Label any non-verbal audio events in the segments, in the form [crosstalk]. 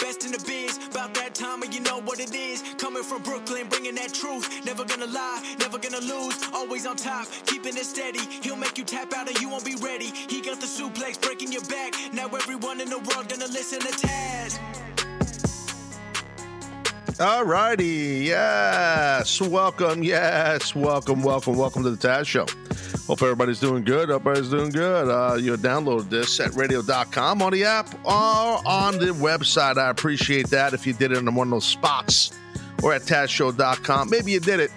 best in the biz. About that time and you know what it is. Coming from Brooklyn, bringing that truth. Never gonna lie, never gonna lose. Always on top, keeping it steady. He'll make you tap out and you won't be ready. He got the suplex breaking your back. Now everyone in the world gonna listen to Taz. All righty. Yes. Welcome. Yes. Welcome. Welcome. Welcome to the Taz Show. Hope everybody's doing good. Everybody's doing good. Uh, you download this at radio.com on the app or on the website. I appreciate that if you did it in one of those spots or at TazShow.com. Maybe you did it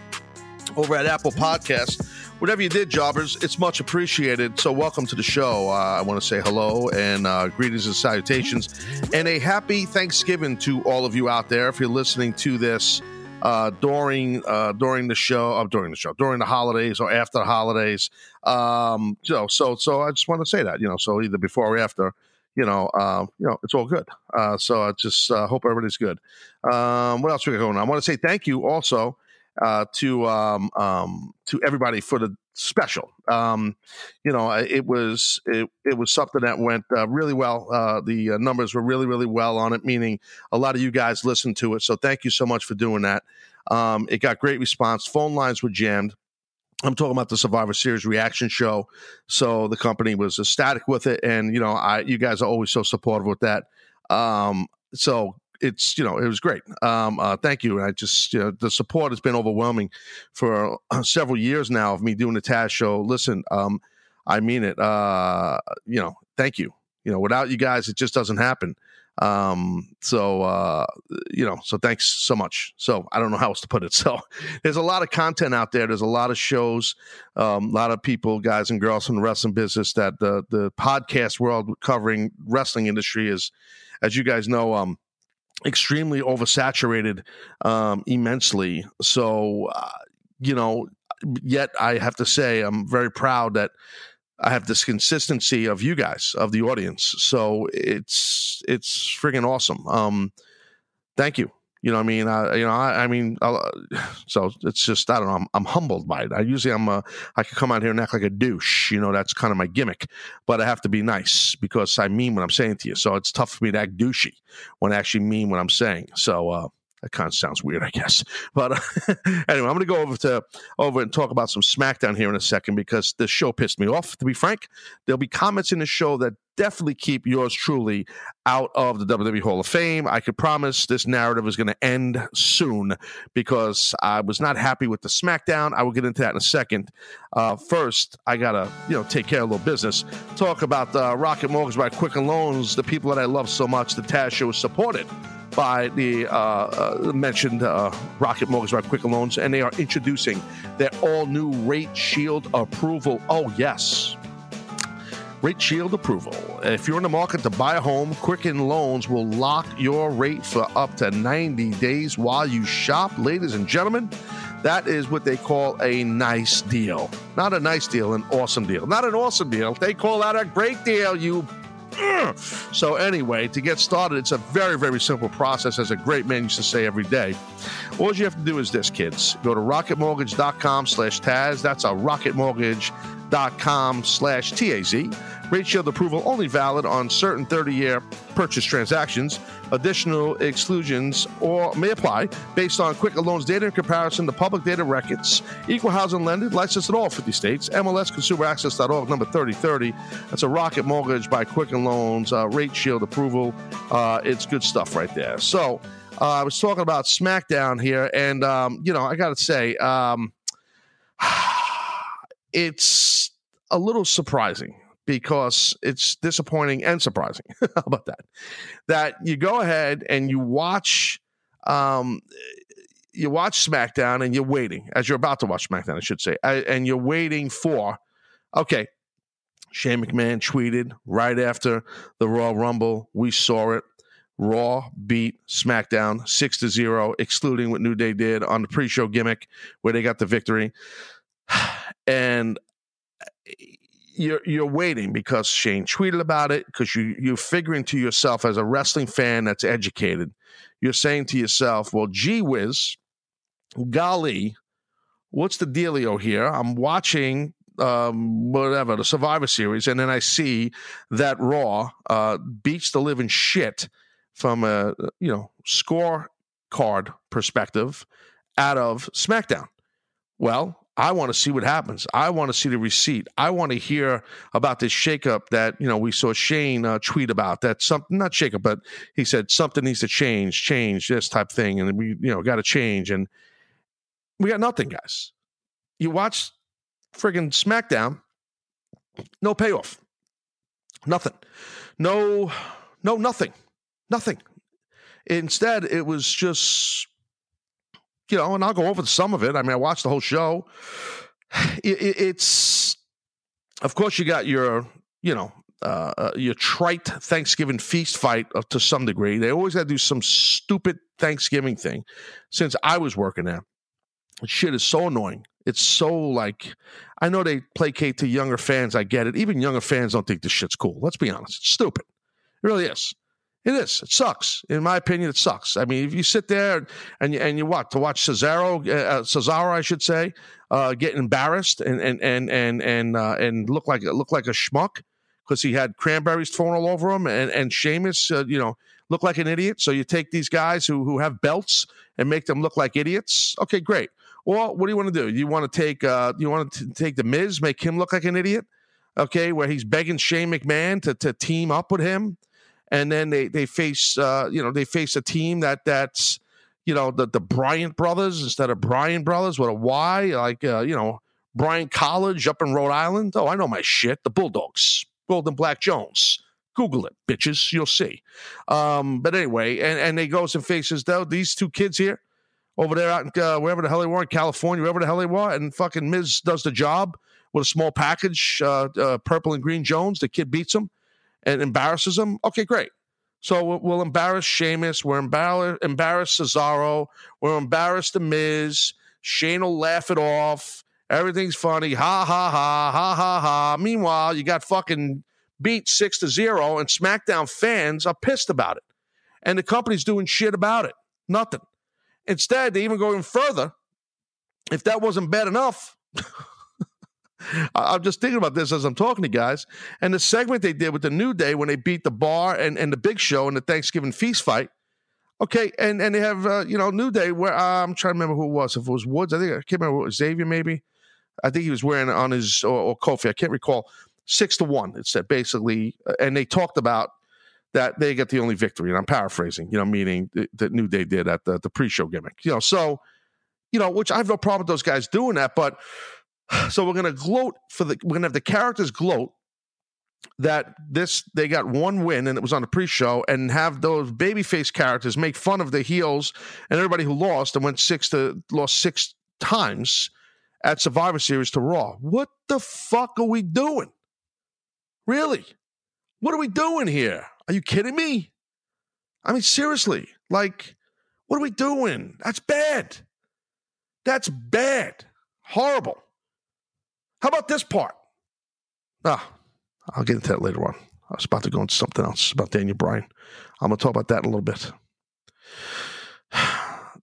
over at Apple Podcasts. Whatever you did, jobbers, it's much appreciated. So, welcome to the show. Uh, I want to say hello and uh, greetings and salutations, and a happy Thanksgiving to all of you out there. If you're listening to this uh, during uh, during the show, uh, during the show, during the holidays or after the holidays, um, so so so I just want to say that you know, so either before or after, you know, uh, you know, it's all good. Uh, so I just uh, hope everybody's good. Um, what else we got going on? I want to say thank you also uh, to um, um, to everybody for the special. Um, you know, it was it, it was something that went uh, really well. Uh, the uh, numbers were really really well on it, meaning a lot of you guys listened to it. So thank you so much for doing that. Um, it got great response. Phone lines were jammed. I'm talking about the Survivor Series reaction show. So the company was ecstatic with it, and you know, I you guys are always so supportive with that. Um, so it's you know it was great. Um, uh, thank you. And I just you know, the support has been overwhelming for [clears throat] uh, several years now of me doing the Taz show. Listen, um, I mean it. Uh, you know, thank you. You know, without you guys, it just doesn't happen. Um, so uh, you know, so thanks so much. So I don't know how else to put it. [laughs] So there's a lot of content out there. There's a lot of shows, um, a lot of people, guys and girls from the wrestling business that the the podcast world covering wrestling industry is, as you guys know, um extremely oversaturated um, immensely. So, uh, you know, yet I have to say I'm very proud that I have this consistency of you guys, of the audience. So it's it's friggin' awesome. Um, thank you. You know, I mean, I, you know, I, I mean, I'll, [sighs] so it's just I don't know. I'm, I'm humbled by it. I usually I'm a, I could come out here and act like a douche. You know, that's kind of my gimmick. But I have to be nice because I mean what I'm saying to you. So it's tough for me to act douchey when I actually mean what I'm saying. So uh, that kind of sounds weird, I guess. But uh, [laughs] anyway, I'm going to go over to over and talk about some SmackDown here in a second because the show pissed me off. To be frank, there'll be comments in the show that definitely keep yours truly out of the WWE Hall of Fame. I could promise this narrative is going to end soon because I was not happy with the SmackDown. I will get into that in a second. Uh, first, I gotta you know take care of a little business. Talk about uh, Rocket Mortgage by Quicken Loans, the people that I love so much. The Taz Show is supported by the uh, uh, mentioned uh, Rocket Mortgage by Quicken Loans, and they are introducing their all new Rate Shield approval. Oh, yes. Rate Shield approval. If you're in the market to buy a home, Quicken Loans will lock your rate for up to 90 days while you shop. Ladies and gentlemen, that is what they call a nice deal. Not a nice deal, an awesome deal. Not an awesome deal. They call that a great deal, you so anyway, to get started, it's a very, very simple process, as a great man used to say every day. All you have to do is this, kids. Go to rocketmortgage.com slash Taz. That's a rocketmortgage.com slash T-A-Z. Rate shield approval only valid on certain 30-year purchase transactions. Additional exclusions or may apply based on Quicken Loans data in comparison to public data records. Equal housing lender, licensed in all 50 states. NMLS ConsumerAccess.org, number 3030. That's a Rocket Mortgage by Quicken Loans. Uh, rate shield approval. Uh, it's good stuff right there. So uh, I was talking about SmackDown here, and um, you know I got to say, um, [sighs] it's a little surprising because it's disappointing and surprising. [laughs] How about that? That you go ahead and you watch um you watch SmackDown and you're waiting as you're about to watch SmackDown, I should say, and you're waiting for okay. Shane McMahon tweeted right after the Raw Rumble. We saw it. Raw beat SmackDown six to zero, excluding what New Day did on the pre-show gimmick where they got the victory. [sighs] And you're you're waiting because Shane tweeted about it because you you're figuring to yourself as a wrestling fan that's educated, you're saying to yourself, well, gee whiz, golly, what's the dealio here? I'm watching um, whatever the Survivor Series, and then I see that Raw uh, beats the living shit from a you know score card perspective out of SmackDown. Well, I want to see what happens. I want to see the receipt. I want to hear about this shakeup that you know we saw Shane uh, tweet about. That something not shakeup, but he said something needs to change, change this type thing, and we you know got to change, and we got nothing, guys. You watch friggin' SmackDown, no payoff, nothing, no, no, nothing, nothing. Instead, it was just you know, and I'll go over some of it. I mean, I watched the whole show. It, it, it's, of course, you got your, you know, uh, uh, your trite Thanksgiving feast fight to some degree. They always got to do some stupid Thanksgiving thing. Since I was working there, shit is so annoying. It's so like, I know they placate to younger fans. I get it. Even younger fans don't think this shit's cool. Let's be honest. It's stupid. It really is. It is. It sucks. In my opinion, it sucks. I mean, if you sit there and you, and you what to watch Cesaro, uh, uh, Cesaro, I should say, uh, get embarrassed and and and and and uh, and look like look like a schmuck because he had cranberries thrown all over him, and and Sheamus, uh, you know, look like an idiot. So you take these guys who who have belts and make them look like idiots. Okay, great. Well, what do you want to do? You want to take uh, you want to take the Miz, make him look like an idiot? Okay, where he's begging Shane McMahon to to team up with him and then they they face uh, you know they face a team that that's you know the the Bryant brothers instead of Bryan brothers with a Y like uh, you know Bryant College up in Rhode Island. Oh, I know my shit. The Bulldogs, Golden Black Jones. Google it, bitches. You'll see. Um, but anyway, and and they goes and faces though these two kids here over there out in uh, wherever the hell they were in California, wherever the hell they were, and fucking Miz does the job with a small package, uh, uh, purple and green Jones. The kid beats him and embarrasses him, okay, great. So we'll embarrass Sheamus. We're embarrass, embarrass Cesaro. We're embarrass The Miz. Shane will laugh it off. Everything's funny. Ha, ha, ha, ha, ha, ha. Meanwhile, you got fucking beat six to zero, and SmackDown fans are pissed about it. And the company's doing shit about it. Nothing. Instead, they even go even further. If that wasn't bad enough, [laughs] I'm just thinking about this as I'm talking to guys. And the segment they did with the New Day when they beat the Bar and, and the Big Show in the Thanksgiving feast fight. Okay, and and they have uh, you know New Day where uh, I'm trying to remember who it was. If it was Woods, I think I can't remember. Was, Xavier maybe. I think he was wearing on his or, or Kofi. I can't recall. Six to one. It said basically, uh, and they talked about that they get the only victory. And I'm paraphrasing, you know, meaning that New Day did at the the pre-show gimmick. You know, so you know, which I have no problem with those guys doing that, but [sighs] so we're to gloat for the we're to have the characters gloat that this they got one win and it was on the pre-show and have those babyface characters make fun of the heels and everybody who lost and went six to lost six times at Survivor Series to Raw. What the fuck are we doing? Really? What are we doing here? Are you kidding me? I mean, seriously, like, what are we doing? That's bad. That's bad. Horrible. How about this part? Ah, I'll get into that later on. I was about to go into something else about Daniel Bryan. I'm going to talk about that in a little bit. [sighs]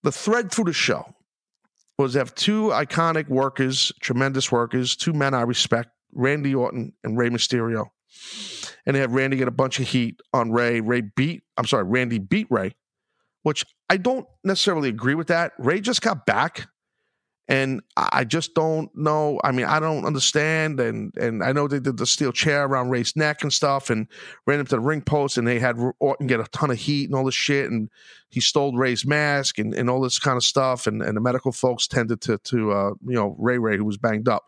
The thread through the show was have two iconic workers, tremendous workers, two men I respect, Randy Orton and Rey Mysterio. And they had Randy get a bunch of heat on Ray. Rey beat, I'm sorry, Randy beat Rey, which I don't necessarily agree with that. Rey just got back and I just don't know. I mean, I don't understand. And and I know they did the steel chair around Rey's neck and stuff, and ran him to the ring post, and they had Orton get a ton of heat and all this shit, and he stole Rey's mask and, and all this kind of stuff, and, and the medical folks tended to to uh, you know Rey Rey who was banged up.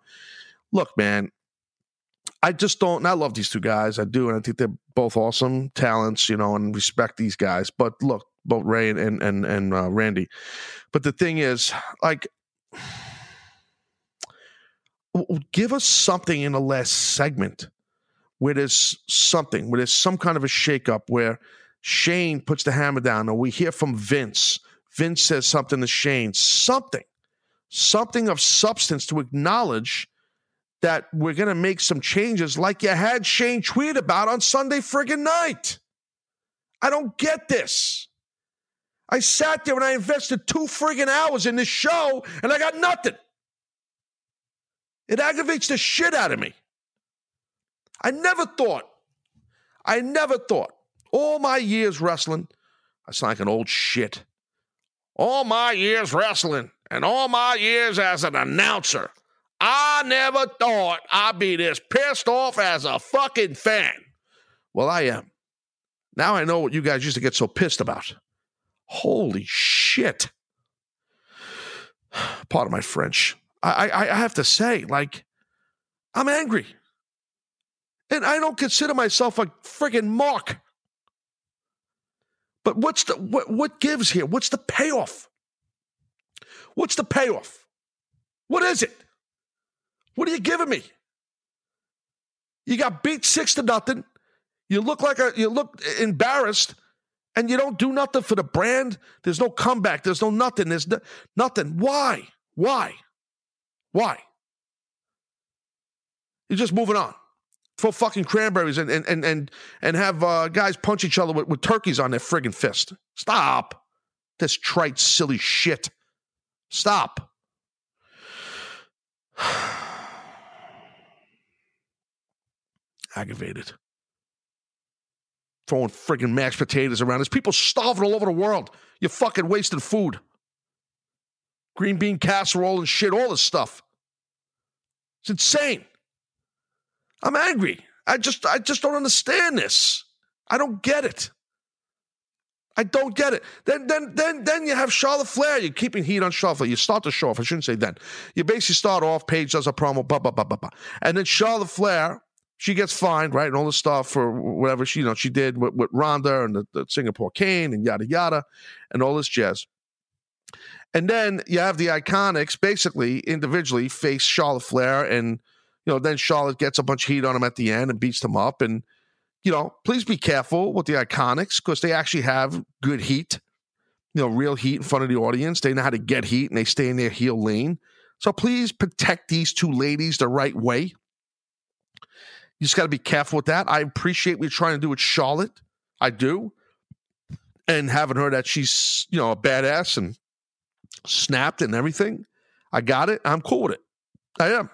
Look, man, I just don't. I love these two guys. I do, and I think they're both awesome talents, you know, and respect these guys. But look, both Rey and and and, and uh, Randy. But the thing is, like give us something in the last segment where there's something, where there's some kind of a shakeup where Shane puts the hammer down, or we hear from Vince. Vince says something to Shane, something, something of substance to acknowledge that we're going to make some changes like you had Shane tweet about on Sunday friggin' night. I don't get this. I sat there and I invested two friggin' hours in this show and I got nothing. It aggravates the shit out of me. I never thought, I never thought, all my years wrestling, I sound like an old shit. All my years wrestling and all my years as an announcer, I never thought I'd be this pissed off as a fucking fan. Well, I am. Now I know what you guys used to get so pissed about. Holy shit. [sighs] Part of my French. I, I, I have to say, like, I'm angry. And I don't consider myself a friggin' mark. But what's the what, what gives here? What's the payoff? What's the payoff? What is it? What are you giving me? You got beat six to nothing. You look like a you look embarrassed, and you don't do nothing for the brand. There's no comeback. There's no nothing. There's no, nothing. Why? Why? Why? You're just moving on. For fucking cranberries and and and and, and have uh, guys punch each other with, with turkeys on their friggin' fist. Stop. This trite, silly shit. Stop. [sighs] Aggravated. Throwing friggin' mashed potatoes around. There's people starving all over the world. You're fucking wasting food. Green bean casserole and shit, all this stuff. It's insane. I'm angry. I just I just don't understand this. I don't get it. I don't get it. Then then then then you have Charlotte Flair. You're keeping heat on Charlotte Flair. You start the show off. I shouldn't say then. You basically start off, Paige does a promo, blah, blah, blah, blah, blah. And then Charlotte Flair, she gets fined, right? And all the stuff for whatever she, you know, she did with, with Ronda and the, the Singapore cane and yada yada and all this jazz. And then you have the iconics basically individually face Charlotte Flair and you know, then Charlotte gets a bunch of heat on him at the end and beats them up. And, you know, please be careful with the Iconics because they actually have good heat, you know, real heat in front of the audience. They know how to get heat and they stay in their heel lane. So please protect these two ladies the right way. You just got to be careful with that. I appreciate what you're trying to do with Charlotte. I do. And having her that she's, you know, a badass and snapped and everything. I got it. I'm cool with it. I am.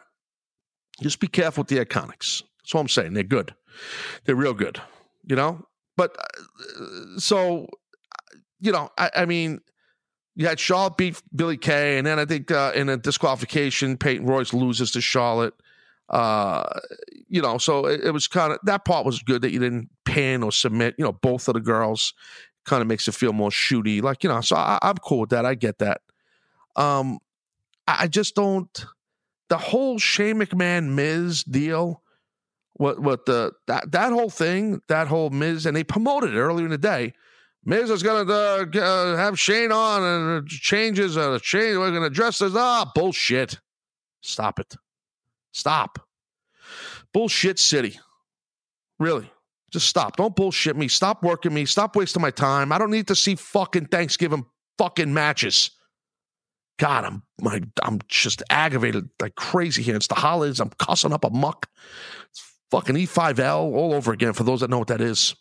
Just be careful with the Iconics. That's all I'm saying. They're good. They're real good, you know? But uh, so, you know, I, I, mean, you had Charlotte beat Billy Kay, and then I think uh, in a disqualification, Peyton Royce loses to Charlotte. Uh, you know, so it, it was kind of that part was good that you didn't pin or submit, you know, both of the girls kind of makes it feel more shooty. Like, you know, so I, I'm cool with that. I get that. Um, I just don't the whole Shane McMahon Miz deal, what what the that that whole thing, that whole Miz, and they promoted it earlier in the day. Miz is to uh, uh, have Shane on and changes uh, change. We're to dress as ah bullshit. Stop it. Stop. Bullshit city. Really. Just stop. Don't bullshit me. Stop working me. Stop wasting my time. I don't need to see fucking Thanksgiving fucking matches. God, I'm my, I'm just aggravated like crazy here. It's the holidays. I'm cussing up a muck. It's fucking E5L all over again for those that know what that is.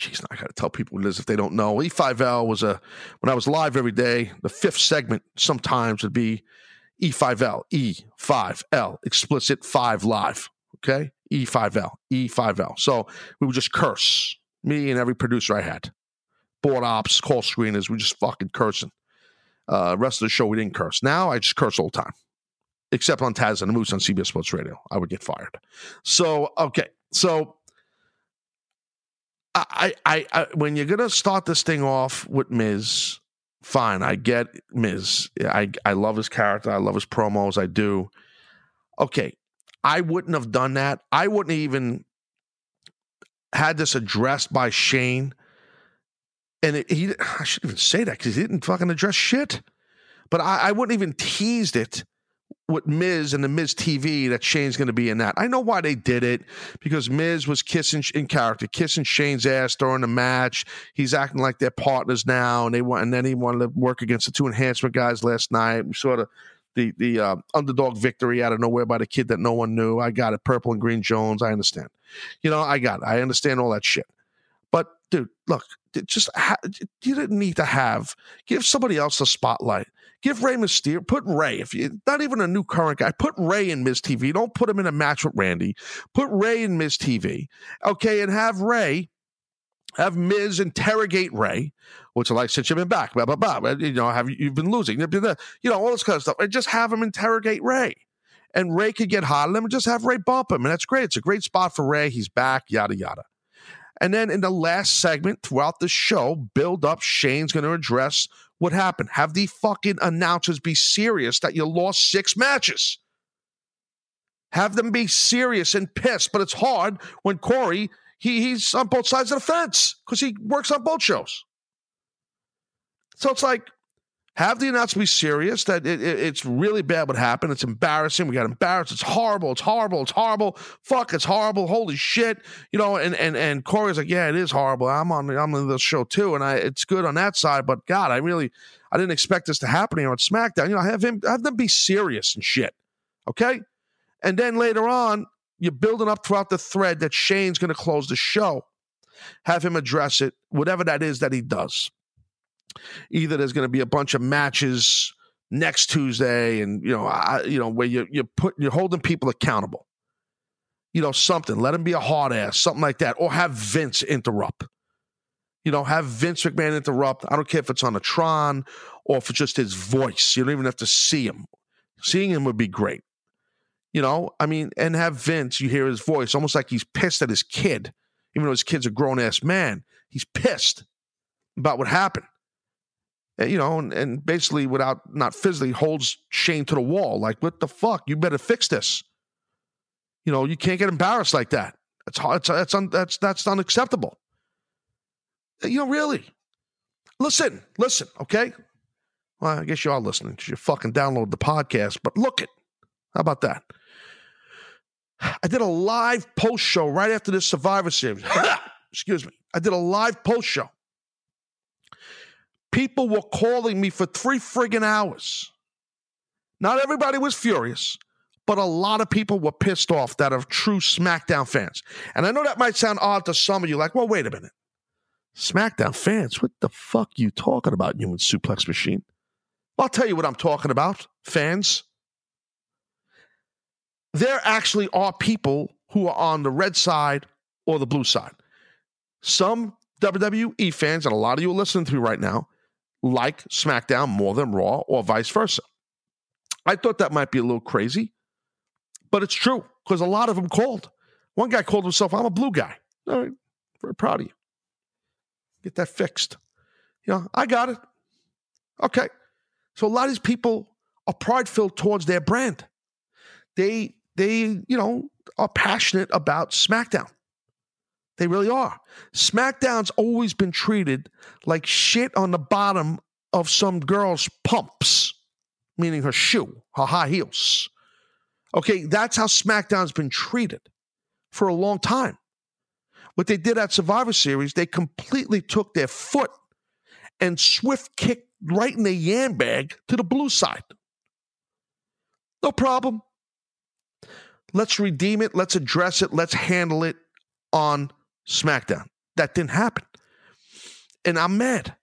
Jeez, I got to tell people what it is if they don't know. E5L was a when I was live every day. The fifth segment sometimes would be E5L, E5L, explicit five live. Okay, E5L, E5L. So we would just curse me and every producer I had, board ops, call screeners. We just fucking cursing. Uh, rest of the show, we didn't curse. Now I just curse all the time, except on Taz and the Moose on CBS Sports Radio. I would get fired. So, okay. So, I, I, I when you're gonna start this thing off with Miz, fine. I get Miz. I, I love his character. I love his promos. I do. Okay, I wouldn't have done that. I wouldn't even had this addressed by Shane and it, he I shouldn't even say that because he didn't fucking address shit. But I, I wouldn't even teased it with Miz and the Miz TV that Shane's going to be in that. I know why they did it because Miz was kissing in character, kissing Shane's ass during the match. He's acting like they're partners now, and they want, and then he wanted to work against the two enhancement guys last night. We saw the the uh, underdog victory out of nowhere by the kid that no one knew. I got it. Purple and green Jones. I understand. You know, I got it. I understand all that shit. But dude, look, just ha- you didn't need to have give somebody else the spotlight. Give Rey Mysterio, put Rey, if you not even a new current guy, put Rey in Miz TV. Don't put him in a match with Randy. Put Rey in Miz TV. Okay, and have Rey have Miz interrogate Rey, which I like since you've been back, blah blah blah. You know, have you, you've been losing, you know, all this kind of stuff. And just have him interrogate Rey, And Rey could get hot on him and just have Rey bump him. And that's great. It's a great spot for Rey. He's back, yada yada. And then in the last segment throughout the show, build up, Shane's going to address what happened. Have the fucking announcers be serious that you lost six matches. Have them be serious and pissed. But it's hard when Corey, he, he's on both sides of the fence because he works on both shows. So it's like, have the announcer be serious that it, it, it's really bad what happened. It's embarrassing. We got embarrassed. It's horrible. It's horrible. It's horrible. Fuck, it's horrible. Holy shit. You know, and and and Corey's like, yeah, it is horrible. I'm on I'm on the show too, and I it's good on that side. But God, I really I didn't expect this to happen here on SmackDown. You know, have him have them be serious and shit. Okay? And then later on, you're building up throughout the thread that Shane's gonna close the show. Have him address it, whatever that is that he does either there's going to be a bunch of matches next Tuesday, and you know, I, you know, where you you put you're holding people accountable. You know, something. Let him be a hard ass, something like that, or have Vince interrupt. You know, have Vince McMahon interrupt. I don't care if it's on a Tron or if it's just his voice. You don't even have to see him. Seeing him would be great. You know, I mean, and have Vince, you hear his voice almost like he's pissed at his kid, even though his kid's a grown ass man. He's pissed about what happened Uh, you know, and, and basically without not physically holds Shane to the wall. Like, what the fuck? You better fix this. You know, you can't get embarrassed like that. That's it's, it's un, that's that's unacceptable. Uh, you know, really. Listen, listen, okay? Well, I guess you are listening because you fucking download the podcast, but look it. How about that? I did a live post show right after this Survivor Series. [coughs] Excuse me. I did a live post show People were calling me for three friggin' hours. Not everybody was furious, but a lot of people were pissed off that are true SmackDown fans. And I know that might sound odd to some of you, like, well, wait a minute. SmackDown fans, what the fuck you talking about, human suplex machine? I'll tell you what I'm talking about, fans. There actually are people who are on the red side or the blue side. Some WWE fans, and a lot of you are listening to me right now, like SmackDown more than Raw or vice versa. I thought that might be a little crazy, but it's true because a lot of them called. One guy called himself, I'm a blue guy. All right, very proud of you. Get that fixed. You know, I got it. Okay. So a lot of these people are pride filled towards their brand. They they, you know, are passionate about SmackDown. They really are. SmackDown's always been treated like shit on the bottom of some girl's pumps, meaning her shoe, her high heels. Okay, that's how SmackDown's been treated for a long time. What they did at Survivor Series, they completely took their foot and swift kicked right in the yam bag to the blue side. No problem. Let's redeem it. Let's address it. Let's handle it on SmackDown. That didn't happen. And I'm mad.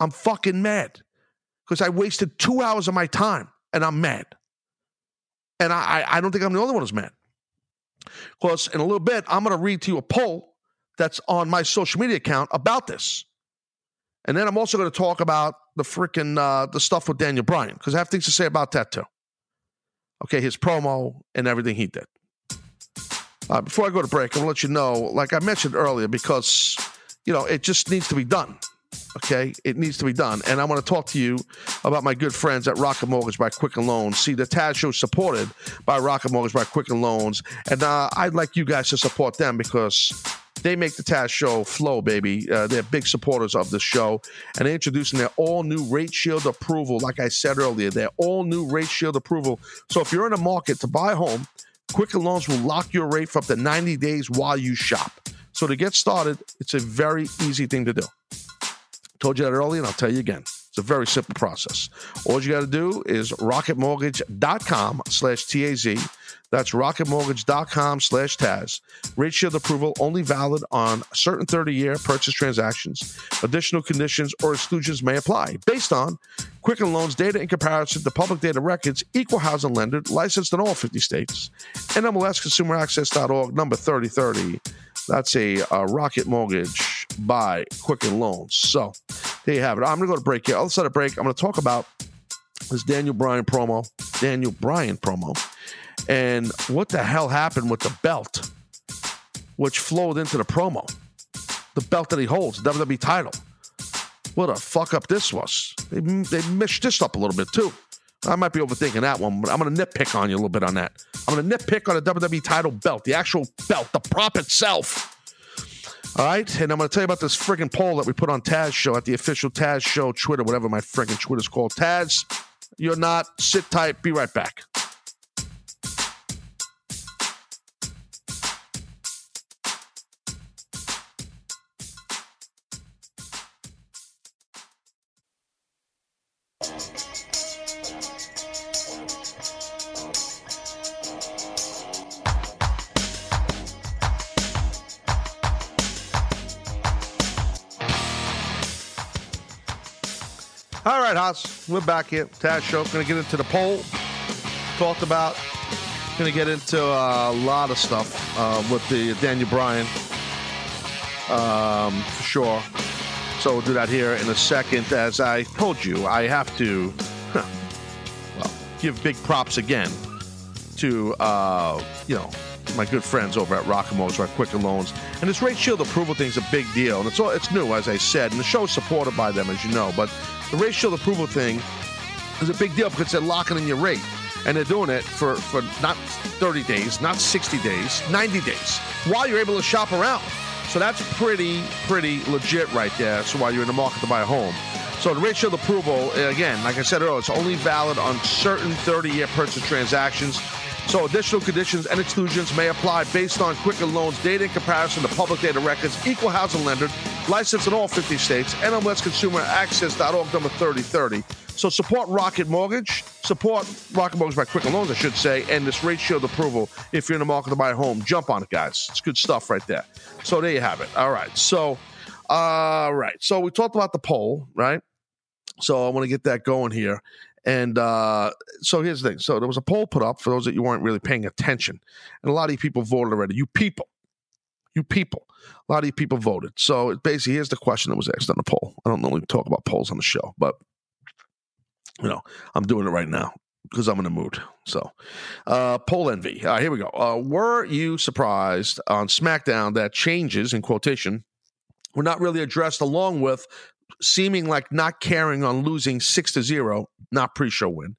I'm fucking mad because I wasted two hours of my time and I'm mad. And I, I don't think I'm the only one who's mad. Because in a little bit, I'm going to read to you a poll that's on my social media account about this. And then I'm also going to talk about the freaking uh, the stuff with Daniel Bryan because I have things to say about that too. Okay, his promo and everything he did. Uh, before I go to break, I'm gonna let you know, like I mentioned earlier, because you know it just needs to be done. Okay, it needs to be done, and I want to talk to you about my good friends at Rocket Mortgage by Quicken Loans. See, the Taz Show is supported by Rocket Mortgage by Quicken Loans, and uh, I'd like you guys to support them because they make the Taz Show flow, baby. Uh, they're big supporters of the show, and they're introducing their all new Rate Shield approval. Like I said earlier, their all new Rate Shield approval. So if you're in a market to buy a home Quicken Loans will lock your rate for up to 90 days while you shop. So to get started, it's a very easy thing to do. Told you that earlier, and I'll tell you again. It's a very simple process. All you got to do is rocketmortgage.com slash TAZ. That's rocketmortgage.com slash Taz. Rate shield approval only valid on certain 30 year purchase transactions. Additional conditions or exclusions may apply based on Quicken Loans data in comparison to public data records, equal housing lender, licensed in all 50 states. NMLSconsumeraccess.org, number 3030. That's a uh, Rocket Mortgage by Quicken Loans. So there you have it. I'm going to go to break here. I'll set a break. I'm going to talk about this Daniel Bryan promo. Daniel Bryan promo and what the hell happened with the belt, which flowed into the promo? The belt that he holds, WWE title. What a fuck up this was. They, they mished this up a little bit too. I might be overthinking that one, but I'm going to nitpick on you a little bit on that. I'm going to nitpick on the WWE title belt, the actual belt, the prop itself. All right, and I'm going to tell you about this friggin' poll that we put on Taz Show at the official Taz Show Twitter, whatever my friggin' Twitter's called. Taz, you're not. Sit tight. Be right back. All right, Haas, we're back here. Taz Show. Going to get into the poll. Talked about. Going to get into a lot of stuff uh, with the Daniel Bryan, um, for sure. So we'll do that here in a second. As I told you, I have to, huh, well, give big props again to, uh, you know, my good friends over at Rockamos, right? Quicken Loans. And this rate shield approval thing is a big deal. And it's all, it's new, as I said. And the show is supported by them, as you know. But the shield approval thing is a big deal because they're locking in your rate. And they're doing it for, for not 30 days, not 60 days, 90 days, while you're able to shop around. So that's pretty, pretty legit right there. So while you're in the market to buy a home. So the shield approval, again, like I said earlier, it's only valid on certain 30-year purchase transactions. So additional conditions and exclusions may apply based on Quicken Loans data in comparison to public data records, equal housing lender, licensed in all 50 states, NMLSconsumeraccess.org number 3030. So support Rocket Mortgage, support Rocket Mortgage by Quicken Loans, I should say, and this rate shield approval if you're in the market to buy a home. Jump on it, guys. It's good stuff right there. So there you have it. All right. So, all right. So we talked about the poll, right? So I want to get that going here. And uh, so here's the thing. So there was a poll put up for those that you weren't really paying attention. And a lot of you people voted already. You people. You people. A lot of you people voted. So basically, here's the question that was asked on the poll. I don't normally talk about polls on the show, but you know, I'm doing it right now because I'm in a mood. So, uh, poll envy. All right, here we go. Uh, were you surprised on SmackDown that changes in quotation were not really addressed along with seeming like not caring on losing six to zero, not pre-show win,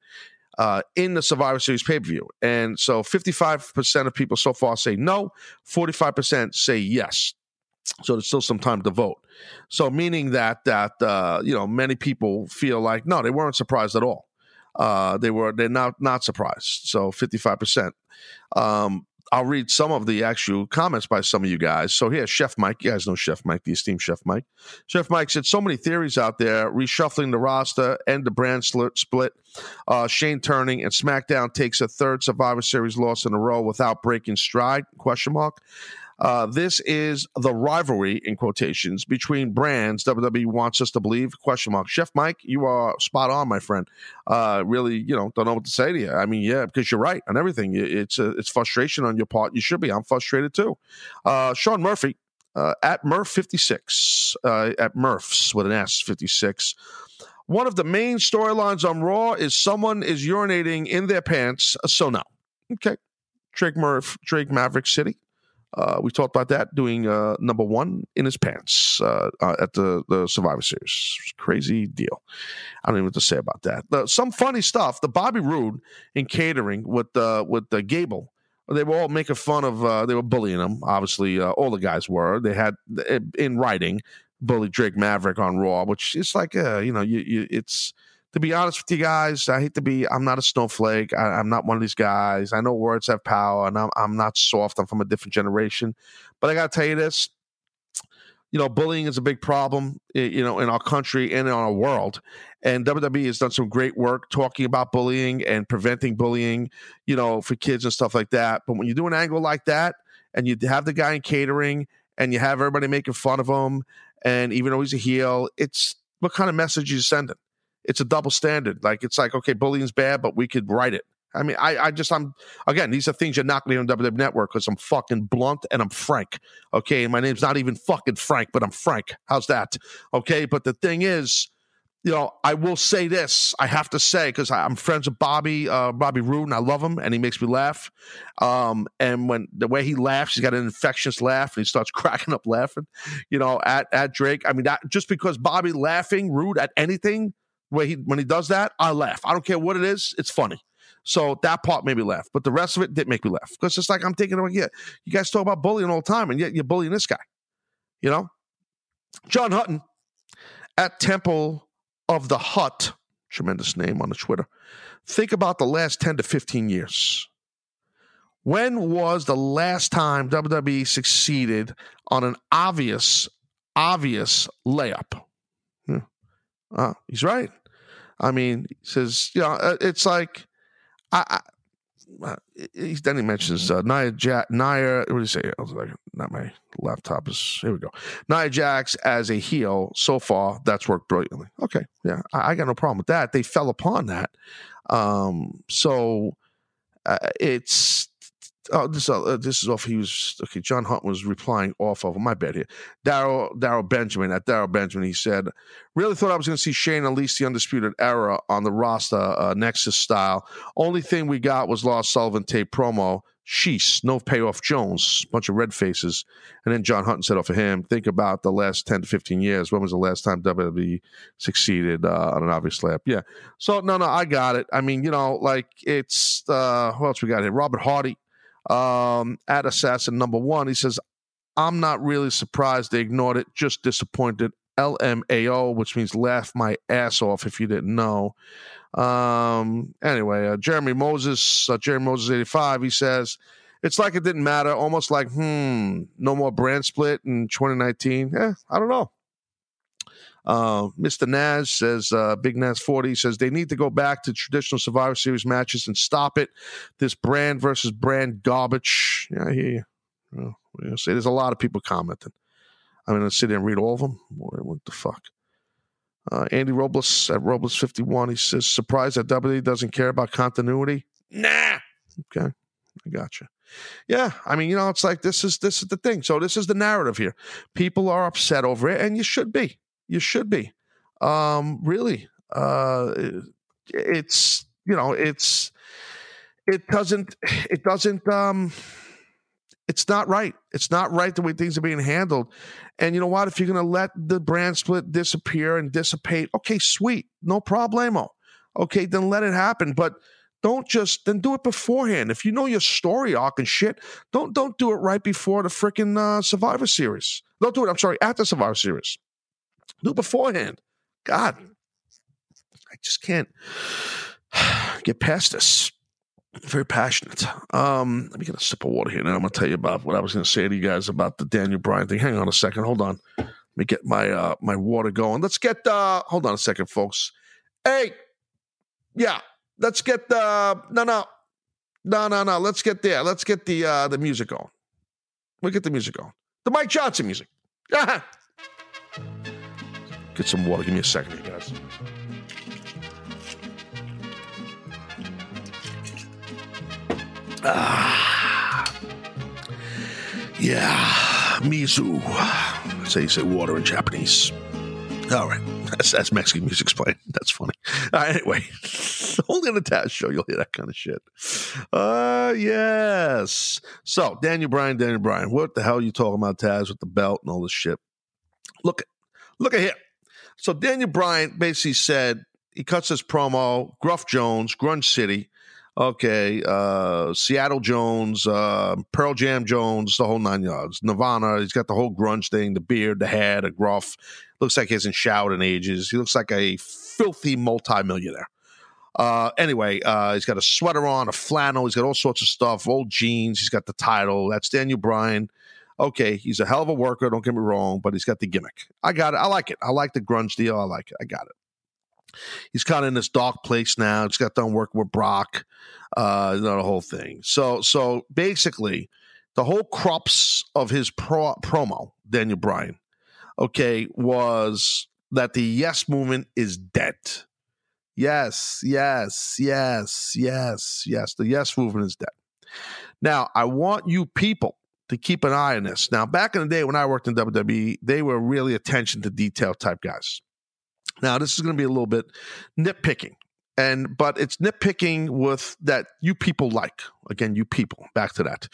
uh, in the Survivor Series pay-per-view. And so 55% of people so far say no, 45% say yes. So there's still some time to vote. So meaning that that uh, you know many people feel like no, they weren't surprised at all. Uh, they were they're not not surprised. So 55 percent. Um, I'll read some of the actual comments by some of you guys. So here, Chef Mike, you guys know Chef Mike, the esteemed Chef Mike. Chef Mike said so many theories out there, reshuffling the roster, end the brand split. Uh, Shane turning and SmackDown takes a third Survivor Series loss in a row without breaking stride? Question mark. Uh, this is the rivalry in quotations between brands WWE wants us to believe. Question mark. Chef Mike, you are spot on, my friend. Uh, really, you know, don't know what to say to you. I mean, yeah, because you're right on everything. It's a, it's frustration on your part. You should be. I'm frustrated too. Uh, Sean Murphy uh, at Murph 56 uh, at Murphs with an S 56. One of the main storylines on Raw is someone is urinating in their pants. So no, okay. Drake Murph, Drake Maverick City. Uh, we talked about that doing uh, number one in his pants uh, uh at the, the Survivor Series. Crazy deal. I don't even know what to say about that. Some funny stuff. The Bobby Roode in catering with the with the Gable. They were all making fun of. Uh, they were bullying him. Obviously, uh, all the guys were. They had in writing bully Drake Maverick on Raw, which is like, you know, you, you it's to be honest with you guys, I hate to be, I'm not a snowflake. I, am not one of these guys. I know words have power and I'm, I'm not soft. I'm from a different generation. But I got to tell you this you know, bullying is a big problem, you know, in our country and in our world. And WWE has done some great work talking about bullying and preventing bullying, you know, for kids and stuff like that. But when you do an angle like that, and you have the guy in catering, and you have everybody making fun of him, and even though he's a heel, it's what kind of message you sending? It's a double standard. Like it's like, okay, bullying's bad, but we could write it. I mean, I, I just, I'm, again, these are things you're not going to on WWE Network because I'm fucking blunt and I'm frank. Okay. And my name's not even fucking Frank, but I'm Frank. How's that? Okay. But the thing is, you know, I will say this. I have to say because I'm friends with Bobby, uh, Bobby Roode, and I love him, and he makes me laugh. Um, and when the way he laughs, he's got an infectious laugh, and he starts [laughs] cracking up laughing. You know, at at Drake. I mean, that just because Bobby laughing rude at anything, where he when he does that, I laugh. I don't care what it is. It's funny. So that part made me laugh, but the rest of it didn't make me laugh because it's like I'm thinking, about, yeah, you guys talk about bullying all the time, and yet you're bullying this guy. You know, John Hutton at Temple of the Hut, tremendous name on the Twitter. Think about the last 10 to 15 years. When was the last time WWE succeeded on an obvious, obvious layup? Uh, he's right. I mean, he says, you know, uh, it's like I, I uh, he, then he mentions uh, Nia Jack, Nia. What do you say? I was like, not my laptop is. Here we go. Nia Jax as a heel so far. That's worked brilliantly. Okay, yeah, I, I got no problem with that. They fell upon that. Um, so uh, it's Oh, this uh, this is off. He was okay. John Hunt was replying off of my bad here. Daryl Daryl Benjamin at Daryl Benjamin. He said, "Really thought I was going to see Shane unleash the undisputed era on the roster, uh, Nexus style. Only thing we got was Lars Sullivan tape promo. Sheesh, no payoff Jones, bunch of red faces. And then John Hunt said off of him, think about the last 10 to 15 years. When was the last time WWE succeeded uh, on an obvious slap? Yeah. So, no, no, I got it. I mean, you know, like it's, uh, what else we got here? Robert Hardy um, at Assassin number one. He says, I'm not really surprised they ignored it, just disappointed. LMAO, which means laugh my ass off if you didn't know. Um, anyway, uh, Jeremy Moses, uh, Jeremy Moses 85, he says, it's like it didn't matter, almost like, hmm, no more brand split in 2019. Yeah, I don't know. Uh, Mr. Naz says, uh, Big Naz 40 says they need to go back to traditional Survivor Series matches and stop it. This brand versus brand garbage. Yeah, I hear you. Well, say there's a lot of people commenting. I'm going to sit there and read all of them. Boy, What the fuck? Uh, Andy Robles at Robles 51, he says, surprised that WWE doesn't care about continuity. Nah. Okay. I got you. Yeah, I mean, you know, it's like this is this is the thing. So this is the narrative here. People are upset over it, and you should be. You should be. Um, really. Uh, it's you know, it's it doesn't it doesn't um it's not right. It's not right the way things are being handled. And you know what? If you're going to let the brand split disappear and dissipate, okay, sweet, no problemo. Okay, then let it happen. But don't just then do it beforehand. If you know your story arc and shit, don't don't do it right before the freaking uh, Survivor Series. Don't do it. I'm sorry, at the Survivor Series. Do beforehand. God, I just can't get past this. very passionate. Um, let me get a sip of water here. Now I'm going to tell you about what I was going to say to you guys about the Daniel Bryan thing. Hang on a second. Hold on. Let me get my uh, my water going. Let's get. Uh, hold on a second, folks. Hey, yeah. Let's get the. Uh, no, no, no, no, no. Let's get there. Let's get the uh, the music going. We'll get the music going. The Mike Johnson music. [laughs] Get some water. Give me a second here, guys. Ah. Yeah. Mizu. That's how you say water in Japanese. All right. That's, that's Mexican music's playing. [laughs] That's funny. anyway, [laughs] only on the Taz show you'll hear that kind of shit. Uh, yes. So, Daniel Bryan, Daniel Bryan, what the hell are you talking about, Taz, with the belt and all this shit? Look, look at here. So Daniel Bryan basically said he cuts his promo, Gruff Jones, Grunge City, okay, uh, Seattle Jones, uh, Pearl Jam Jones, the whole nine yards. Nirvana, he's got the whole grunge thing, the beard, the hat, a gruff. Looks like he hasn't showered in ages. He looks like a filthy multimillionaire. Uh, anyway, uh, he's got a sweater on, a flannel. He's got all sorts of stuff, old jeans. He's got the title. That's Daniel Bryan. Okay, he's a hell of a worker. Don't get me wrong, but he's got the gimmick. I got it. I like it. I like the grunge deal. I like it. I got it. He's kind of in this dark place now. He's got done working with Brock, uh, know, the whole thing. So, so basically, the whole crux of his pro- promo, Daniel Bryan, okay, was that the yes movement is dead. Yes, yes, yes, yes, yes. The yes movement is dead. Now, I want you people to keep an eye on this. Now, back in the day when I worked in WWE, they were really attention to detail type guys. Now, this is going to be a little bit nitpicking, and but it's nitpicking with that you people like. Again, you people. Back to that.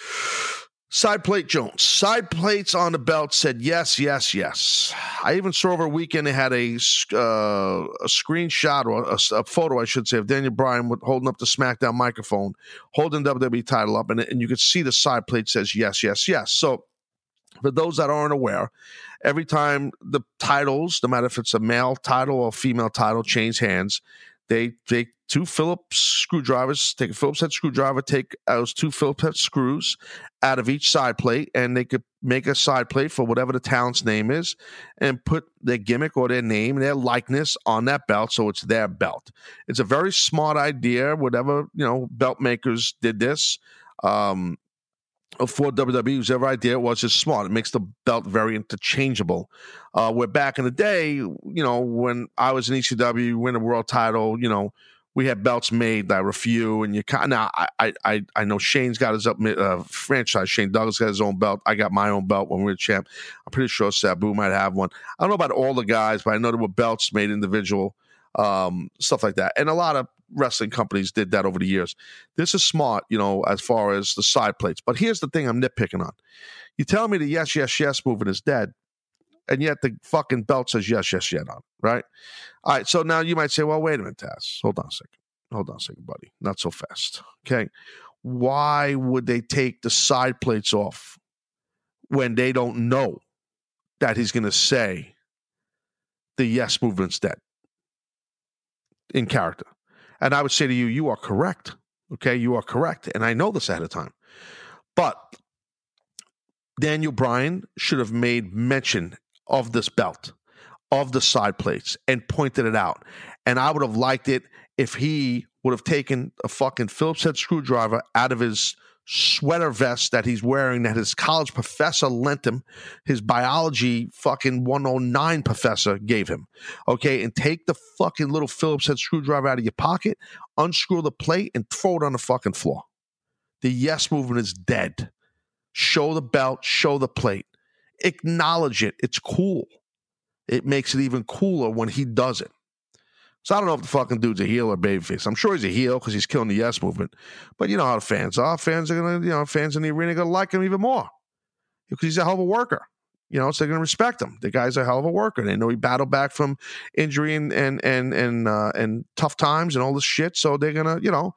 Side plate Jones. Side plates on the belt said yes, yes, yes. I even saw over a weekend they had a, uh, a screenshot or a, a, photo, I should say, of Daniel Bryan holding up the SmackDown microphone, holding WWE title up, and, and you could see the side plate says yes, yes, yes. So for those that aren't aware, every time the titles, no matter if it's a male title or female title, change hands, they take two Phillips screwdrivers, take a Phillips head screwdriver, take those two Phillips head screws out of each side plate, and they could make a side plate for whatever the talent's name is and put their gimmick or their name, their likeness on that belt so it's their belt. It's a very smart idea. Whatever, you know, belt makers did this. Um, for WWE, whoever idea it was is smart. It makes the belt very interchangeable. Uh, where back in the day, you know, when I was in ECW, win a world title, you know, we had belts made that were few, and you kind now I I I know Shane's got his up uh, franchise. Shane Douglas got his own belt. I got my own belt when we were champ. I'm pretty sure Sabu might have one. I don't know about all the guys, but I know there were belts made individual, um, stuff like that, and a lot of wrestling companies did that over the years. This is smart, you know, as far as the side plates. But here's the thing I'm nitpicking on. You tell me the yes, yes, yes movement is dead, and yet the fucking belt says yes, yes, yes on right? All right, so now you might say, well, wait a minute, Taz. Hold on a second. Hold on a second, buddy. Not so fast. Okay. Why would they take the side plates off when they don't know that he's going to say the yes movement's dead in character? And I would say to you, you are correct. Okay, you are correct. And I know this ahead of time. But Daniel Bryan should have made mention of this belt, of the side plates, and pointed it out. And I would have liked it if he would have taken a fucking Phillips head screwdriver out of his sweater vest that he's wearing that his college professor lent him, his biology fucking 109 professor gave him. Okay, and take the fucking little Phillips head screwdriver out of your pocket, unscrew the plate, and throw it on the fucking floor. The yes movement is dead. Show the belt, show the plate. Acknowledge it. It's cool. It makes it even cooler when he does it. So I don't know if the fucking dude's a heel or babyface. I'm sure he's a heel because he's killing the yes movement. But you know how the fans are. Fans are gonna, you know, fans in the arena are gonna like him even more because he's a hell of a worker. You know, so they're gonna respect him. The guy's a hell of a worker. They know he battled back from injury and and and and uh, and tough times and all this shit. So they're gonna, you know,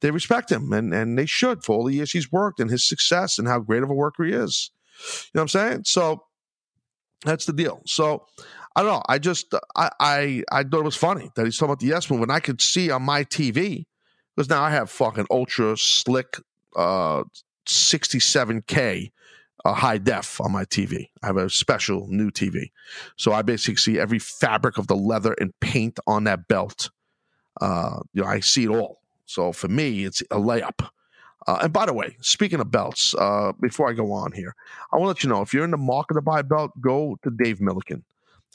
they respect him and and they should for all the years he's worked and his success and how great of a worker he is. You know what I'm saying? So that's the deal. So I don't know. I just I I, I thought it was funny that he's talking about the yes move, and I could see on my TV because now I have fucking ultra slick uh 67k uh, high def on my TV. I have a special new TV, so I basically see every fabric of the leather and paint on that belt. Uh, you know, I see it all. So for me, it's a layup. Uh, and by the way, speaking of belts, uh, before I go on here, I want to let you know if you're in the market to buy a belt, go to Dave Millican.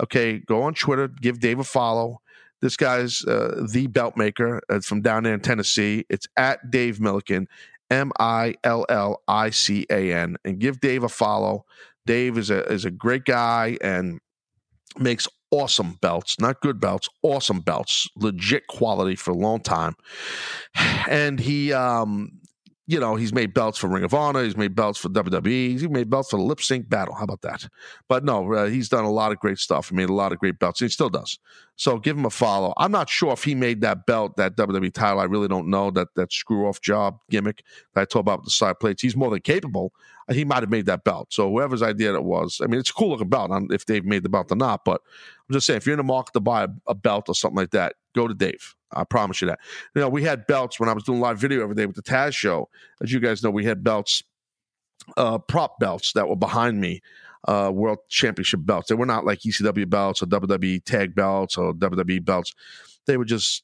Okay, go on Twitter, give Dave a follow. This guy's uh, the belt maker it's from down there in Tennessee. It's at Dave Millican, M I L L I C A N, and give Dave a follow. Dave is a is a great guy and makes awesome belts, not good belts, awesome belts, legit quality for a long time. [sighs] And he um you know, he's made belts for Ring of Honor. He's made belts for WWE. He's made belts for the Lip Sync Battle. How about that? But no, uh, he's done a lot of great stuff. He made a lot of great belts. And he still does. So give him a follow. I'm not sure if he made that belt, that WWE title. I really don't know that that screw off job gimmick that I told about with the side plates. He's more than capable. He might have made that belt. So whoever's idea it was, I mean, it's a cool looking belt. If they've made the belt or not, but I'm just saying, if you're in the market to buy a, a belt or something like that, go to Dave. I promise you that. You know, we had belts when I was doing live video every day with the Taz show. As you guys know, we had belts uh, prop belts that were behind me, uh, world championship belts. They were not like ECW belts or WWE tag belts or WWE belts. They were just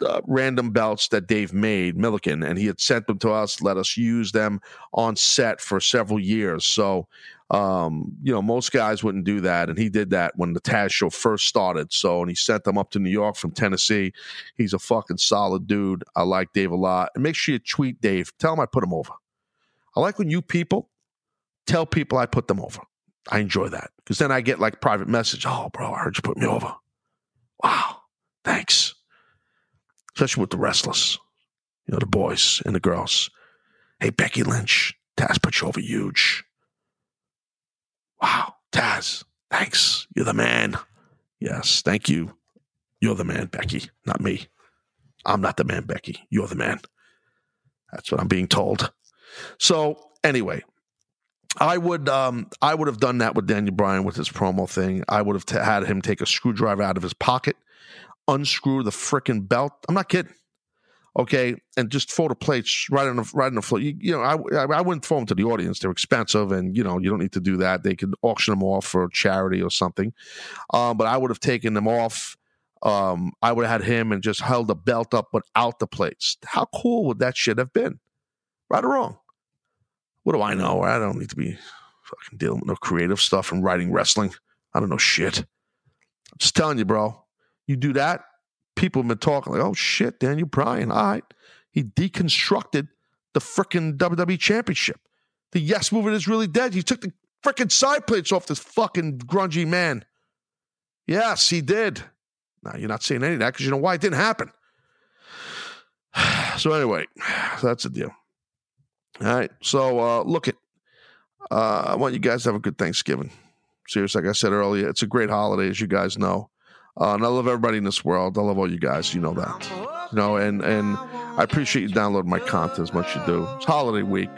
uh, random belts that Dave made, Millican, and he had sent them to us, let us use them on set for several years. So, um, you know, most guys wouldn't do that, and he did that when the Taz show first started. So, and he sent them up to New York from Tennessee. He's a fucking solid dude. I like Dave a lot. And make sure you tweet Dave. Tell him I put him over. I like when you people tell people I put them over. I enjoy that because then I get like private message. Oh, bro, I heard you put me over. Wow, thanks especially with the restless, you know, the boys and the girls. Hey, Becky Lynch, Taz put you over huge. Taz, thanks. You're the man. Yes, thank you. You're the man, Becky, not me. I'm not the man, Becky. You're the man. That's what I'm being told. So anyway, I would um, I would have done that with Daniel Bryan with his promo thing. I would have t- had him take a screwdriver out of his pocket unscrew the freaking belt. I'm not kidding. Okay, and just throw the plates right on the right on the floor. You, you know, I I wouldn't throw them to the audience. They're expensive, and you know you don't need to do that. They could auction them off for charity or something. Um, but I would have taken them off. Um, I would have had him and just held the belt up without the plates. How cool would that shit have been? Right or wrong? What do I know? I don't need to be fucking dealing with no creative stuff and writing wrestling. I don't know shit. I'm just telling you, bro. You do that, people have been talking like, oh shit, Daniel Bryan. All right. He deconstructed the freaking WWE championship. The yes movement is really dead. He took the freaking side plates off this fucking grungy man. Yes, he did. Now you're not saying any of that because you know why it didn't happen. [sighs] So anyway, that's the deal. All right. So uh, look at. Uh, I want you guys to have a good Thanksgiving. Seriously, like I said earlier, it's a great holiday, as you guys know. Uh, and I love everybody in this world. I love all you guys. You know that. You know, and and I appreciate you downloading my content as much as you do. It's holiday week,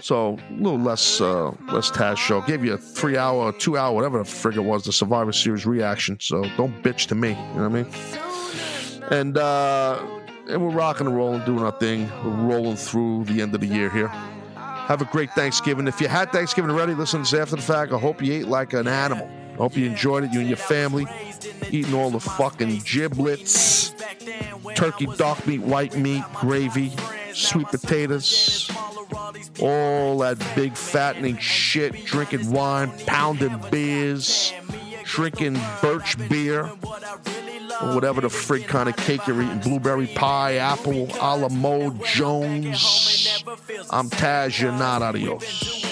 so a little less uh, less Taz show. Gave you a three hour, two hour, whatever the frig it was, the Survivor Series reaction. So don't bitch to me. You know what I mean? And uh, and we're rocking and rolling, doing our thing. We're rolling through the end of the year here. Have a great Thanksgiving. If you had Thanksgiving already, listen to this after the fact. I hope you ate like an animal. Hope you enjoyed it, you and your family eating all the fucking giblets, turkey, dark meat, white meat, gravy, sweet potatoes, all that big fattening shit, drinking wine, pounding beers, drinking birch beer, or whatever the frig kind of cake you're eating, blueberry pie, apple, a la Jones. I'm Taz, you're not adios.